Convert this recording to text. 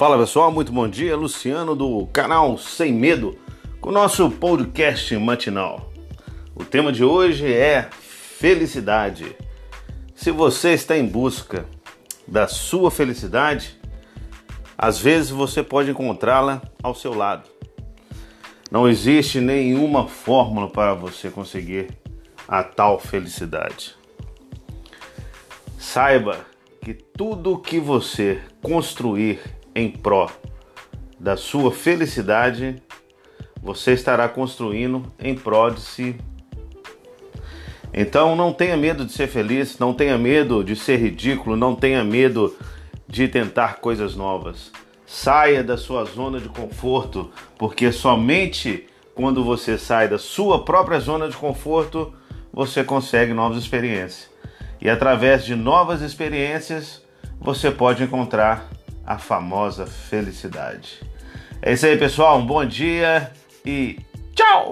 Fala pessoal, muito bom dia. Luciano do canal Sem Medo, com o nosso podcast matinal. O tema de hoje é felicidade. Se você está em busca da sua felicidade, às vezes você pode encontrá-la ao seu lado. Não existe nenhuma fórmula para você conseguir a tal felicidade. Saiba que tudo que você construir em pró da sua felicidade, você estará construindo em pró de si. Então não tenha medo de ser feliz, não tenha medo de ser ridículo, não tenha medo de tentar coisas novas. Saia da sua zona de conforto, porque somente quando você sai da sua própria zona de conforto, você consegue novas experiências. E através de novas experiências, você pode encontrar a famosa felicidade. É isso aí, pessoal. Um bom dia e tchau!